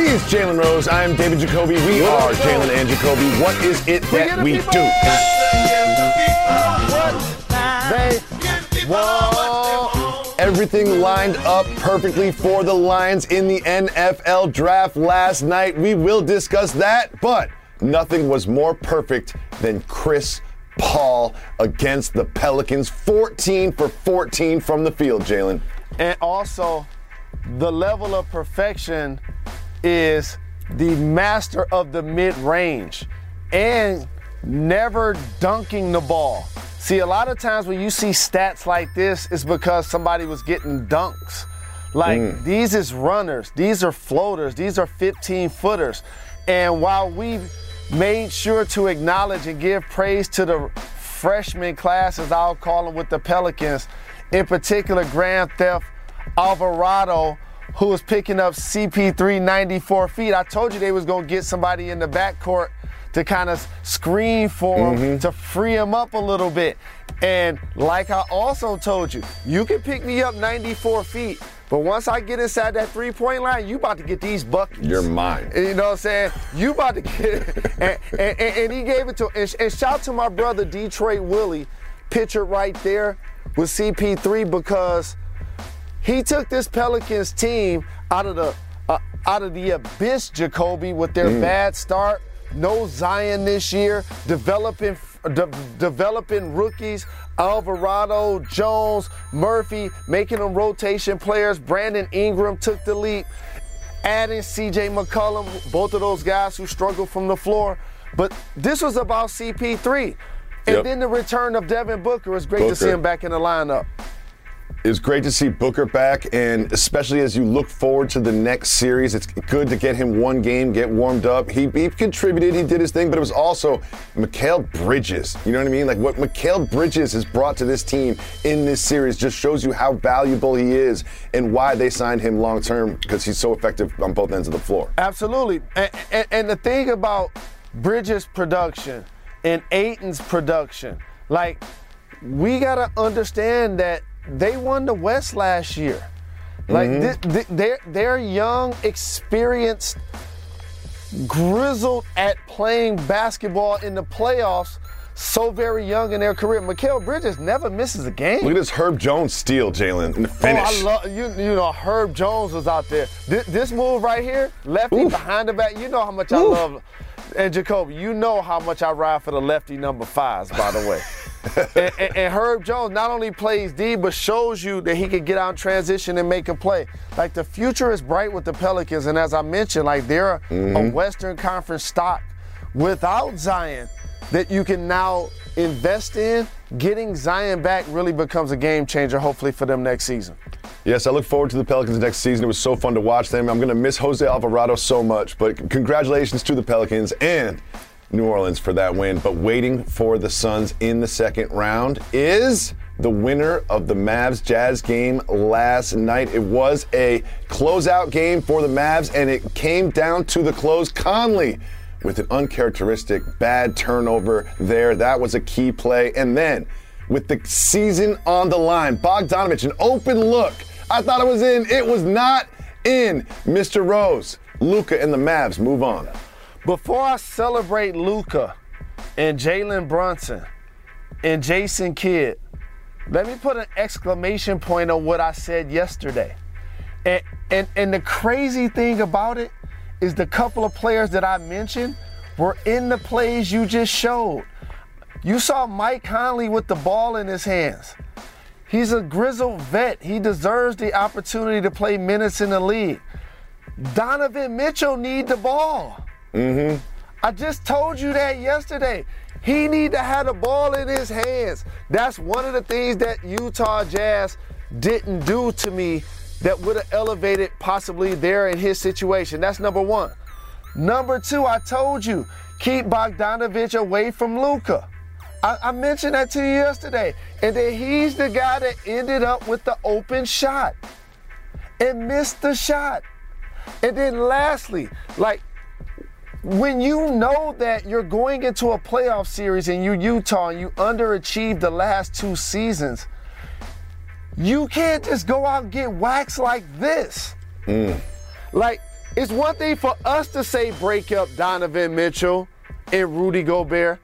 He is Jalen Rose. I'm David Jacoby. We are Jalen and Jacoby. What is it that we do? They want. Everything lined up perfectly for the Lions in the NFL draft last night. We will discuss that, but nothing was more perfect than Chris Paul against the Pelicans. 14 for 14 from the field, Jalen. And also, the level of perfection is the master of the mid range and never dunking the ball. See, a lot of times when you see stats like this, it's because somebody was getting dunks. Like mm. these is runners, these are floaters, these are 15 footers. And while we made sure to acknowledge and give praise to the freshman class, as I'll call them with the Pelicans, in particular Grand Theft Alvarado, who was picking up CP3 94 feet. I told you they was gonna get somebody in the backcourt to kind of screen for him mm-hmm. to free him up a little bit. And like I also told you, you can pick me up 94 feet, but once I get inside that three-point line, you about to get these buckets. You're mine. You know what I'm saying? You about to get it. And, and, and, he gave it to and, and shout to my brother Detroit Willie, pitcher right there with CP3 because he took this Pelicans team out of the uh, out of the abyss, Jacoby, with their bad start. No Zion this year, developing de- developing rookies, Alvarado, Jones, Murphy, making them rotation players. Brandon Ingram took the leap, adding CJ McCollum, both of those guys who struggled from the floor. But this was about CP3. And Yep. then the return of Devin Booker. It's great to see him back in the lineup. It's great to see Booker back, and especially as you look forward to the next series, it's good to get him one game, get warmed up. He, he contributed, he did his thing, but it was also Mikal Bridges. You know what I mean? Like what Mikal Bridges has brought to this team in this series just shows you how valuable he is and why they signed him long term because he's so effective on both ends of the floor. Absolutely. And, and, and the thing about Bridges' production and Ayton's production, like, we got to understand that they won the West last year. Like, mm-hmm. thi- thi- they're, they're young, experienced, grizzled at playing basketball in the playoffs. So very young in their career. Mikal Bridges never misses a game. Look at this Herb Jones steal, Jalen, in the finish. Oh, I love you. You know, Herb Jones was out there. This, this move right here, lefty Oof. behind the back. You know how much I love. And Jacoby, you know how much I ride for the lefty number fives, by the way. and, and- and Herb Jones not only plays D, but shows you that he can get out in transition and make a play. Like the future is bright with the Pelicans, and as I mentioned, like they're a- a Western Conference stock without Zion that you can now invest in. Getting Zion back really becomes a game changer, hopefully for them next season. Yes, I look forward to the Pelicans next season. It was so fun to watch them. I'm going to miss Jose Alvarado so much, but congratulations to the Pelicans and New Orleans for that win. But waiting for the Suns in the second round is the winner of the Mavs Jazz game last night. It was a closeout game for the Mavs, and it came down to the close. Conley with an uncharacteristic bad turnover there. That was a key play. And then with the season on the line, Bogdanovich, an open look. I thought it was in. It was not in. Mr. Rose, Luka, and the Mavs move on. Before I celebrate Luka and Jalen Brunson and Jason Kidd, let me put an exclamation point on what I said yesterday. And, and, and the crazy thing about it is the couple of players that I mentioned were in the plays you just showed. You saw Mike Conley with the ball in his hands. He's a grizzled vet. He deserves the opportunity to play minutes in the league. Donovan Mitchell need the ball. Mm-hmm. I just told you that yesterday. He need to have the ball in his hands. That's one of the things that Utah Jazz didn't do to me that would have elevated possibly there in his situation. That's number one. Number two, I told you, keep Bogdanovich away from Luka. I, I, mentioned that to you yesterday. And then he's the guy that ended up with the open shot and missed the shot. And then lastly, like when you know that you're going into a playoff series and you Utah and you underachieved the last two seasons, you can't just go out and get waxed like this. Mm. Like, it's one thing for us to say break up Donovan Mitchell and Rudy Gobert.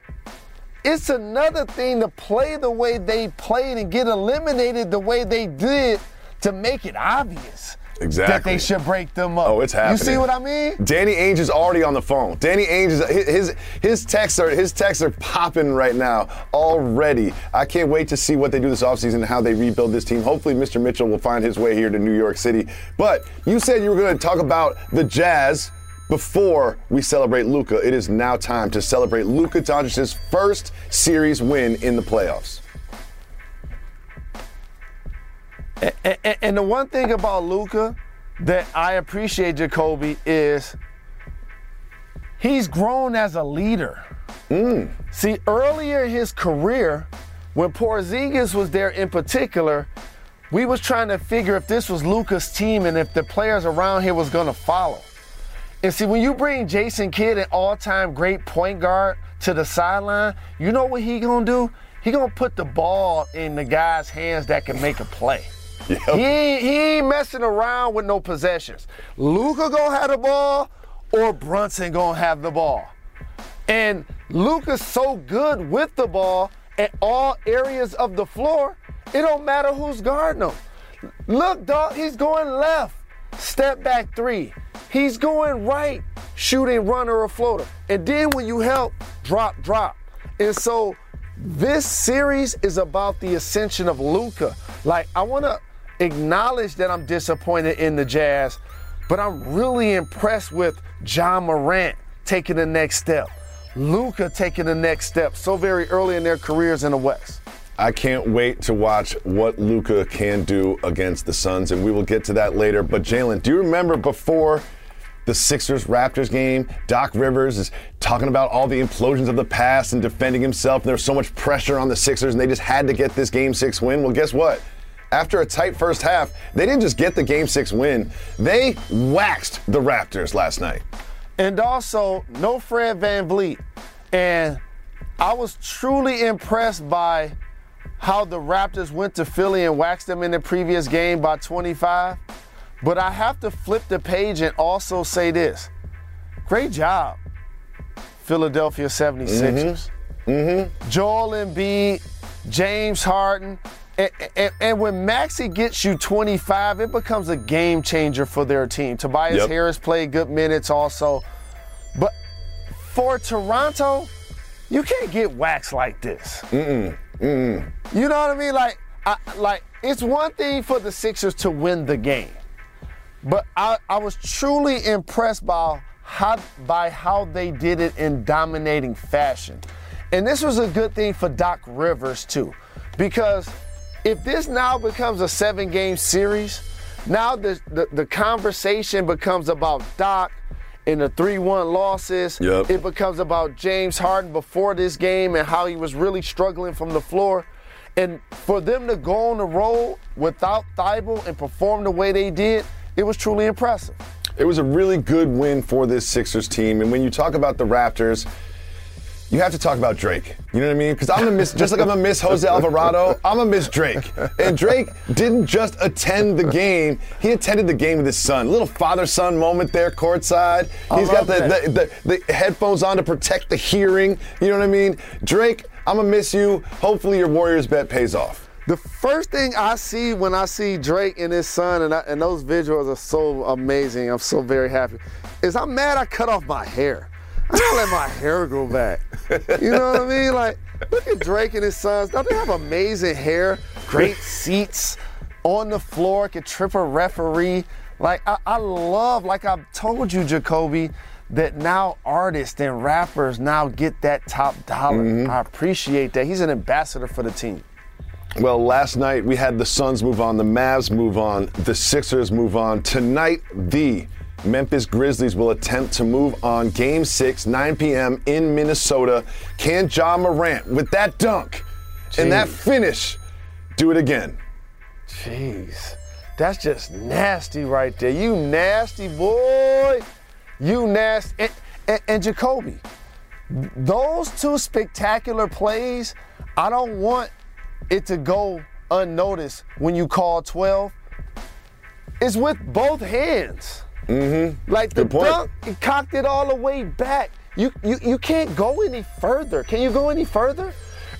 It's another thing to play the way they played and get eliminated the way they did to make it obvious. Exactly. That they should break them up. Oh, it's happening. You see what I mean? Danny Ainge is already on the phone. Danny Ainge is his his texts are his texts are popping right now already. I can't wait to see what they do this offseason and how they rebuild this team. Hopefully, Mr. Mitchell will find his way here to New York City. But you said you were going to talk about the Jazz before we celebrate Luka. It is now time to celebrate Luka Doncic's first series win in the playoffs. And, and, and the one thing about Luka that I appreciate, Jacoby, is he's grown as a leader. Mm. See, earlier in his career, when Porzingis was there in particular, we was trying to figure if this was Luka's team and if the players around here was going to follow. And see, when you bring Jason Kidd, an all-time great point guard, to the sideline, you know what he gonna do? He gonna put the ball in the guy's hands that can make a play. Yep. He, he ain't messing around with no possessions. Luka gonna have the ball or Brunson gonna have the ball. And Luka's so good with the ball at all areas of the floor, it don't matter who's guarding him. Look, dog, he's going left. Step back three. He's going right, shooting runner or floater. And then when you help, drop, drop. And so this series is about the ascension of Luka. Like, I want to acknowledge that I'm disappointed in the Jazz, but I'm really impressed with Ja Morant taking the next step. Luka taking the next step so very early in their careers in the West. I can't wait to watch what Luka can do against the Suns, and we will get to that later. But Jalen, do you remember before the Sixers Raptors game. Doc Rivers is talking about all the implosions of the past and defending himself. And there's so much pressure on the Sixers, and they just had to get this game six win. Well, guess what? After a tight first half, they didn't just get the game six win, they waxed the Raptors last night. And also, no Fred VanVleet. And I was truly impressed by how the Raptors went to Philly and waxed them in the previous game by 25. But I have to flip the page and also say this great job, Philadelphia 76ers. Mm-hmm. Mm-hmm. Joel Embiid, James Harden. And, and, and, when Maxey gets you 25, it becomes a game changer for their team. Tobias yep. Harris played good minutes also. But for Toronto, you can't get waxed like this. Mm-mm. Mm-mm. You know what I mean? Like, I, like it's one thing for the Sixers to win the game. But I, I was truly impressed by how, by how they did it in dominating fashion. And this was a good thing for Doc Rivers, too, because if this now becomes a seven game series, now the, the, the conversation becomes about Doc in the 3 1 losses. Yep. It becomes about James Harden before this game and how he was really struggling from the floor. And for them to go on the road without Thybulle and perform the way they did, it was truly impressive. It was a really good win for this Sixers team. And when you talk about the Raptors, you have to talk about Drake. You know what I mean? Because I'm gonna miss, just like I'm gonna miss Jose Alvarado, I'm gonna miss Drake. And Drake didn't just attend the game; he attended the game with his son. Little father-son moment there, courtside. He's got the the, the, the headphones on to protect the hearing. You know what I mean? Drake, I'm gonna miss you. Hopefully, your Warriors bet pays off. The first thing I see when I see Drake and his son, and, I, and those visuals are so amazing, I'm so very happy, is I'm mad I cut off my hair. I don't let my hair grow back. You know what I mean? Like, look at Drake and his sons. Don't they have amazing hair? Great seats on the floor, can trip a referee. Like, I, I love, like I've told you, Jacoby, that now artists and rappers now get that top dollar. Mm-hmm. I appreciate that. He's an ambassador for the team. Well, last night we had the Suns move on, the Mavs move on, the Sixers move on. Tonight, the Memphis Grizzlies will attempt to move on Game 6, 9 p.m. in Minnesota. Can Ja Morant, with that dunk and that finish, do it again? Jeez, that's just nasty right there. You nasty boy. You nasty. And, and, and Jacoby, those two spectacular plays, I don't want it to go unnoticed when you call 12. It's with both hands. Mm-hmm. Like the point. dunk, he cocked it all the way back. You, you you can't go any further. Can you go any further?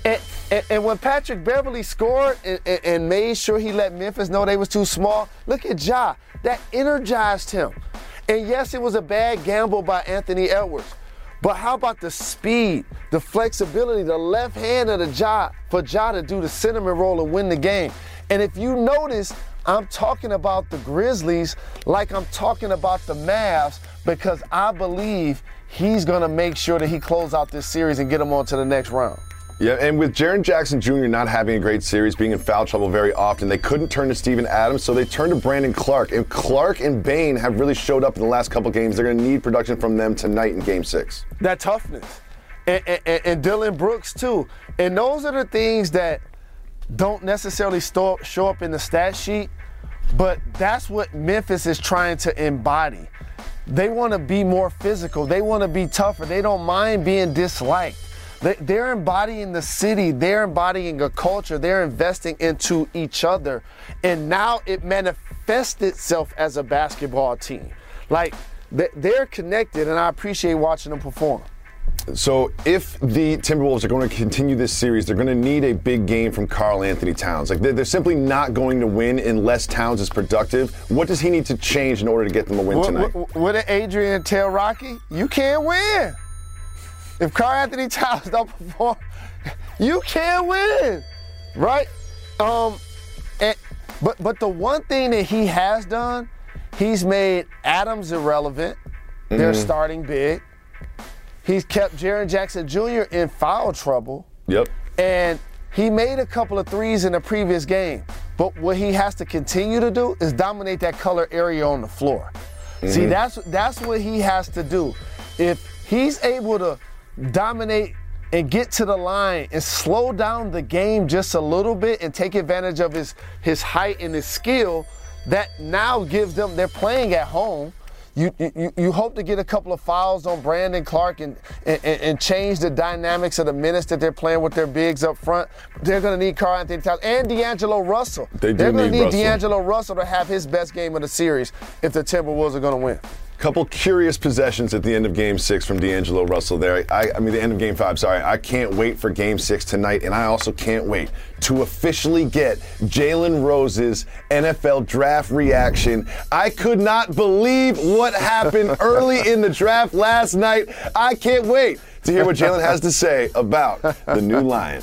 And, and, and when Patrick Beverley scored and, and, and made sure he let Memphis know they was too small, look at Ja. That energized him. And yes, it was a bad gamble by Anthony Edwards. But how about the speed, the flexibility, the left hand of the Ja for Ja to do the cinnamon roll and win the game? And if you notice, I'm talking about the Grizzlies like I'm talking about the Mavs because I believe he's going to make sure that he close out this series and get them on to the next round. Yeah, and with Jaren Jackson Jr. not having a great series, being in foul trouble very often, they couldn't turn to Steven Adams, so they turned to Brandon Clarke. And Clarke and Bane have really showed up in the last couple games. They're going to need production from them tonight in Game Six. that toughness. And, and, and Dillon Brooks, too. And those are the things that don't necessarily show up in the stat sheet, but that's what Memphis is trying to embody. They want to be more physical, they want to be tougher, they don't mind being disliked. They, they're embodying the city, they're embodying a culture, they're investing into each other. And now it manifests itself as a basketball team. Like, they're connected, and I appreciate watching them perform. So if the Timberwolves are going to continue this series, they're going to need a big game from Karl-Anthony Towns. Like they're, they're simply not going to win unless Towns is productive. What does he need to change in order to get them a win tonight? what, what did Adrian tell Rocky? You can't win. If Karl-Anthony Towns don't perform, you can't win, right? Um, and, but but the one thing that he has done, he's made Adams irrelevant. They're starting big. He's kept Jaren Jackson Jr. in foul trouble. Yep. And he made a couple of threes in the previous game. But what he has to continue to do is dominate that color area on the floor. See, mm-hmm. that's that's what he has to do. If he's able to dominate and get to the line and slow down the game just a little bit and take advantage of his his height and his skill, that now gives them they're playing at home. You, you, you hope to get a couple of fouls on Brandon Clarke and, and, and change the dynamics of the minutes that they're playing with their bigs up front. They're going to need Karl-Anthony Towns and D'Angelo Russell. They do are going need to need Russell. D'Angelo Russell to have his best game of the series if the Timberwolves are going to win. Couple curious possessions at the end of Game Six from D'Angelo Russell. There, I, I mean the end of Game Five. Sorry, I can't wait for Game Six tonight, and I also can't wait to officially get Jalen Rose's NFL draft reaction. I could not believe what happened early in the draft last night. I can't wait to hear what Jalen has to say about the new Lion.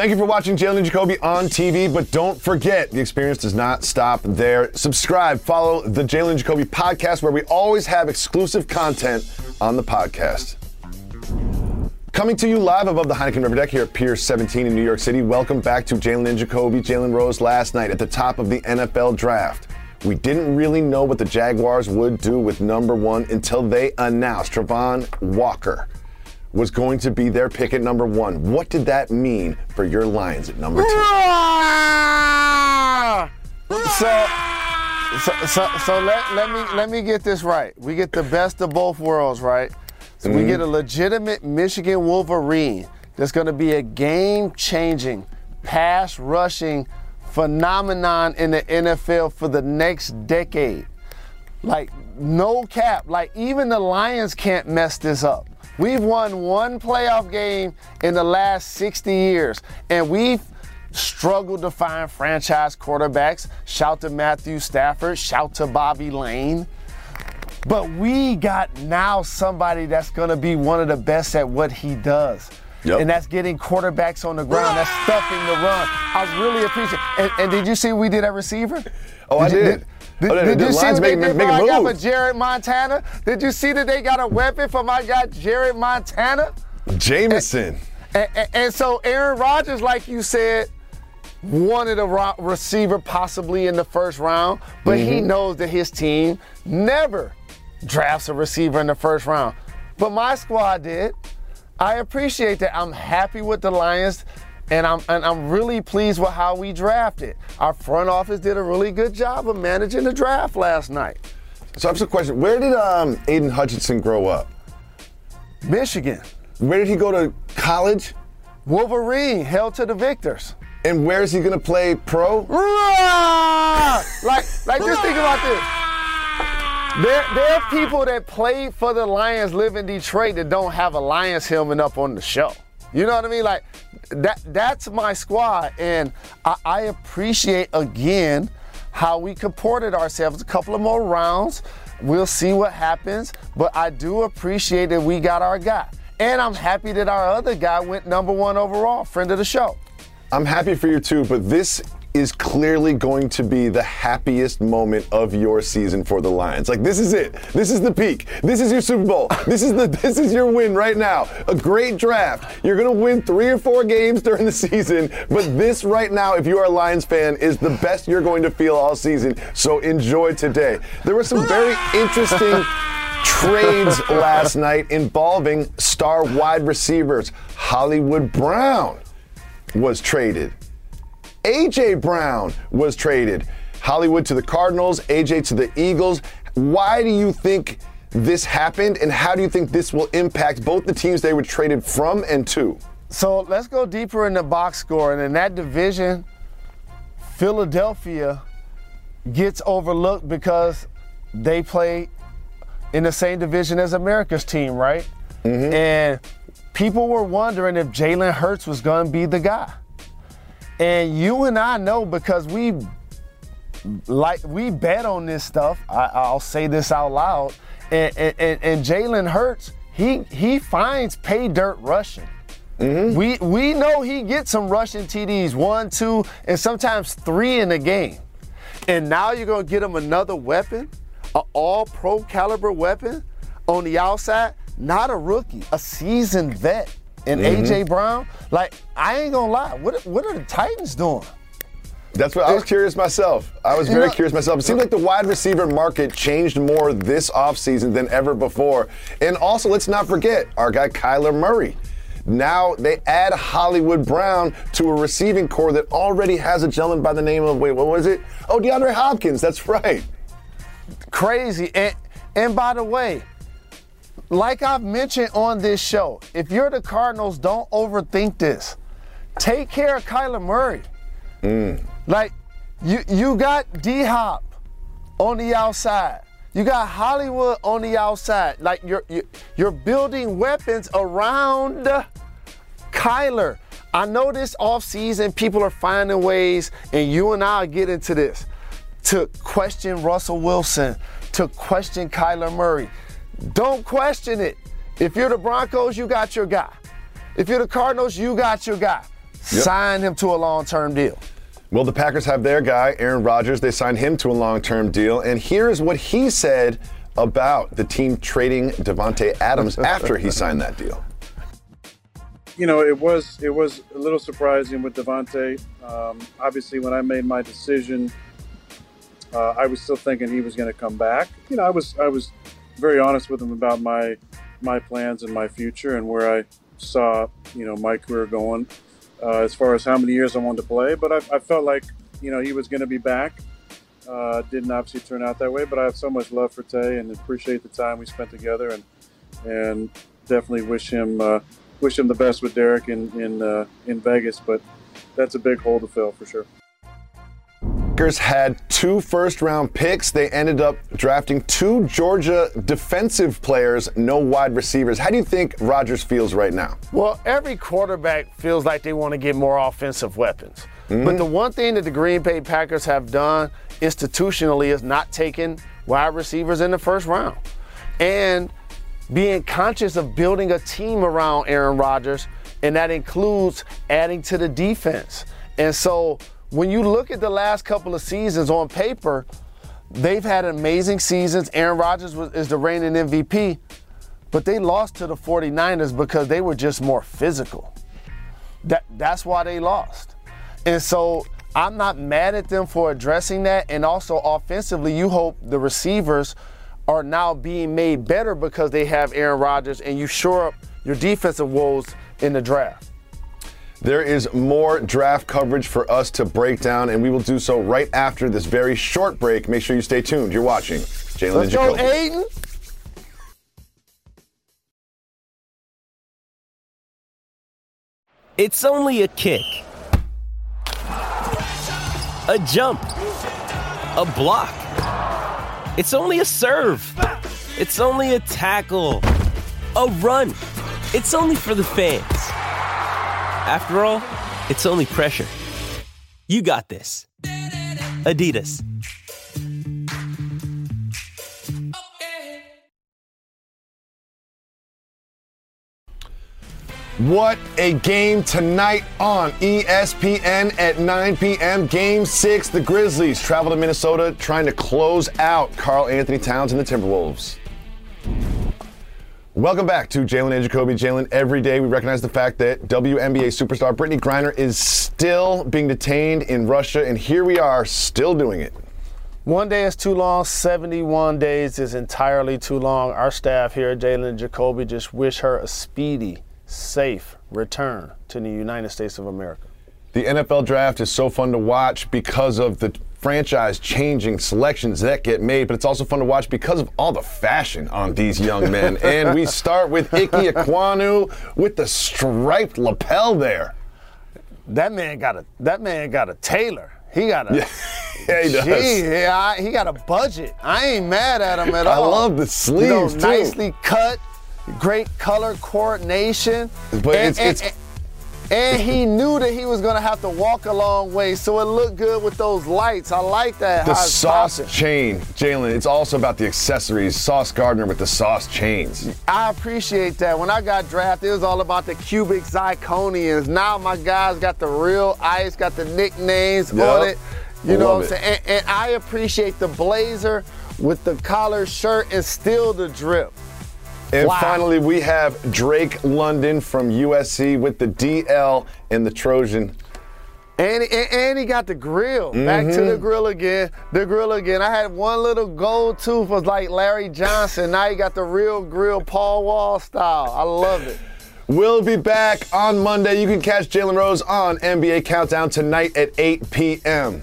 Thank you for watching Jalen Jacoby on TV, but don't forget the experience does not stop there. Subscribe, follow the Jalen Jacoby podcast, where we always have exclusive content on the podcast. Coming to you live above the Heineken River Deck here at Pier 17 in New York City. Welcome back to Jalen and Jacoby. Jalen Rose last night at the top of the NFL draft. We didn't really know what the Jaguars would do with number one until they announced Travon Walker was going to be their pick at number one. What did that mean for your Lions at number two? So, so, so, so let, let me let me get this right. We get the best of both worlds, right? So we get a mm-hmm. legitimate Michigan Wolverine that's going to be a game-changing, pass-rushing phenomenon in the NFL for the next decade. Like no cap. Like even the Lions can't mess this up. We've won one playoff game in the last 60 years, and we've struggled to find franchise quarterbacks. Shout to Matthew Stafford, shout to Bobby Layne. But we got now somebody that's going to be one of the best at what he does. Yep. And that's getting quarterbacks on the ground. That's stuffing the run. I was really appreciative. And, and did you see we did a receiver? Oh, I you- did. Did, Oh, the- did you see what they did for guy for Jared Montana? Did you see that they got a weapon for my guy Jared Montana? Jameson. And, and, and so Aaron Rodgers, like you said, wanted a ro- receiver possibly in the first round, but he knows that his team never drafts a receiver in the first round. But my squad did. I appreciate that. I'm happy with the Lions. And I'm, and I'm really pleased with how we drafted. Our front office did a really good job of managing the draft last night. So I have a question. Where did um, Aidan Hutchinson grow up? Michigan, Where did he go to college? Wolverine, held to the victors. And where is he going to play pro? Like, like just think about this. There, there are people that played for the Lions live in Detroit that don't have a Lions helmet up on the show. You know what I mean? Like that that's my squad. And I, I appreciate again how we comported ourselves a couple of more rounds. We'll see what happens. But I do appreciate that we got our guy. And I'm happy that our other guy went number one overall, friend of the show. I'm happy for you too, but this is clearly going to be the happiest moment of your season for the Lions. Like this is it. This is the peak. This is your Super Bowl. This is the this is your win right now. A great draft. You're going to win 3 or 4 games during the season, but this right now if you are a Lions fan is the best you're going to feel all season. So enjoy today. There were some very interesting trades last night involving star wide receivers. Hollywood Brown was traded. AJ Brown was traded. Hollywood to the Cardinals, AJ to the Eagles. Why do you think this happened, and how do you think this will impact both the teams they were traded from and to? So let's go deeper in the box score. And in that division, Philadelphia gets overlooked because they play in the same division as America's team, right? Mm-hmm. And people were wondering if Jalen Hurts was going to be the guy. And you and I know because we like we bet on this stuff. I, I'll say this out loud. And, and, and, Jalen Hurts, he he finds pay dirt rushing. Mm-hmm. We we know he gets some rushing TDs, one, two, and sometimes three in a game. And now you're gonna get him another weapon, an all-pro caliber weapon on the outside. Not a rookie, a seasoned vet. And mm-hmm. AJ Brown, like I ain't gonna lie, what what are the Titans doing? That's what I was curious myself. I was very curious myself. It seemed like the wide receiver market changed more this offseason than ever before. And also, let's not forget our guy Kyler Murray. Now they add Hollywood Brown to a receiving corps that already has a gentleman by the name of wait, what was it? Oh, DeAndre Hopkins. That's right. crazy. And and by the way, like I've mentioned on this show, if you're the Cardinals, don't overthink this. Take care of Kyler Murray. Mm. Like you you got D Hop on the outside. You got Hollywood on the outside. Like you're you're, building weapons around Kyler. I know this offseason people are finding ways, and you and I get into this, to question Russell Wilson, to question Kyler Murray. Don't question it. If you're the Broncos, you got your guy. If you're the Cardinals, you got your guy. Sign him to a long-term deal. Well, the Packers have their guy, Aaron Rodgers. They signed him to a long term deal. And here's what he said about the team trading Davante Adams after he signed that deal. you know, it was it was a little surprising with Davante. Um, obviously, when I made my decision uh, I was still thinking he was going to come back. You know, I was I was very honest with him about my my plans and my future and where I saw you know my career going uh, as far as how many years I wanted to play. But I, I felt like you know he was going to be back. Uh, didn't obviously turn out that way, but I have so much love for Tay and appreciate the time we spent together, and and definitely wish him uh, wish him the best with Derek in in uh, in Vegas. But that's a big hole to fill for sure. Packers had two first round picks. They ended up drafting two Georgia defensive players, no wide receivers. How do you think Rodgers feels right now? Well, every quarterback feels like they want to get more offensive weapons. Mm-hmm. But the one thing that the Green Bay Packers have done institutionally is not taking wide receivers in the first round. And being conscious of building a team around Aaron Rodgers, and that includes adding to the defense. And so when you look at the last couple of seasons on paper, they've had amazing seasons. Aaron Rodgers was, is the reigning MVP, but they lost to the 49ers because they were just more physical. That, that's why they lost. And so I'm not mad at them for addressing that. And also offensively, you hope the receivers are now being made better because they have Aaron Rodgers and you shore up your defensive woes in the draft. There is more draft coverage for us to break down, and we will do so right after this very short break. Make sure you stay tuned. You're watching Jalen and Jacoby. Aiden. It's only a kick, a jump, a block. It's only a serve. It's only a tackle, a run. It's only for the fans. After all, it's only pressure. You got this. Adidas. What a game tonight on ESPN at 9 p.m. Game six. The Grizzlies travel to Minnesota trying to close out Karl-Anthony Towns and the Timberwolves. Welcome back to Jalen and Jacoby. Jalen, every day we recognize the fact that WNBA superstar Brittney Griner is still being detained in Russia, and here we are, still doing it. One day is too long, 71 days is entirely too long. Our staff here at Jalen and Jacoby just wish her a speedy, safe return to the United States of America. The NFL draft is so fun to watch because of the franchise changing selections that get made, but it's also fun to watch because of all the fashion on these young men. and we start with Ike Ekwonu with the striped lapel there. That man got a that man got a tailor. He got a yeah, yeah he does. Gee, yeah, he got a budget. I ain't mad at him at I all. I love the sleeves you know, Nicely cut, great color coordination. But and, it's, and, it's and, and he knew that he was going to have to walk a long way, so it looked good with those lights. I like that. The sauce popping. chain, Jalen, it's also about the accessories. Sauce Gardner with the sauce chains. I appreciate that. When I got drafted, it was all about the cubic zirconians. Now my guys got the real ice, got the nicknames yep. on it. You know what I'm saying? And, and I appreciate the blazer with the collar shirt and still the drip. And wow. finally, we have Drake London from USC with the DL and the Trojan. And, and, and he got the grill. Mm-hmm. Back to the mm-hmm. grill again. The grill again. I had one little gold tooth was like Larry Johnson. now he got the real grill, Paul Wall style. I love it. We'll be back on Monday. You can catch Jalen Rose on NBA Countdown tonight at 8 p.m.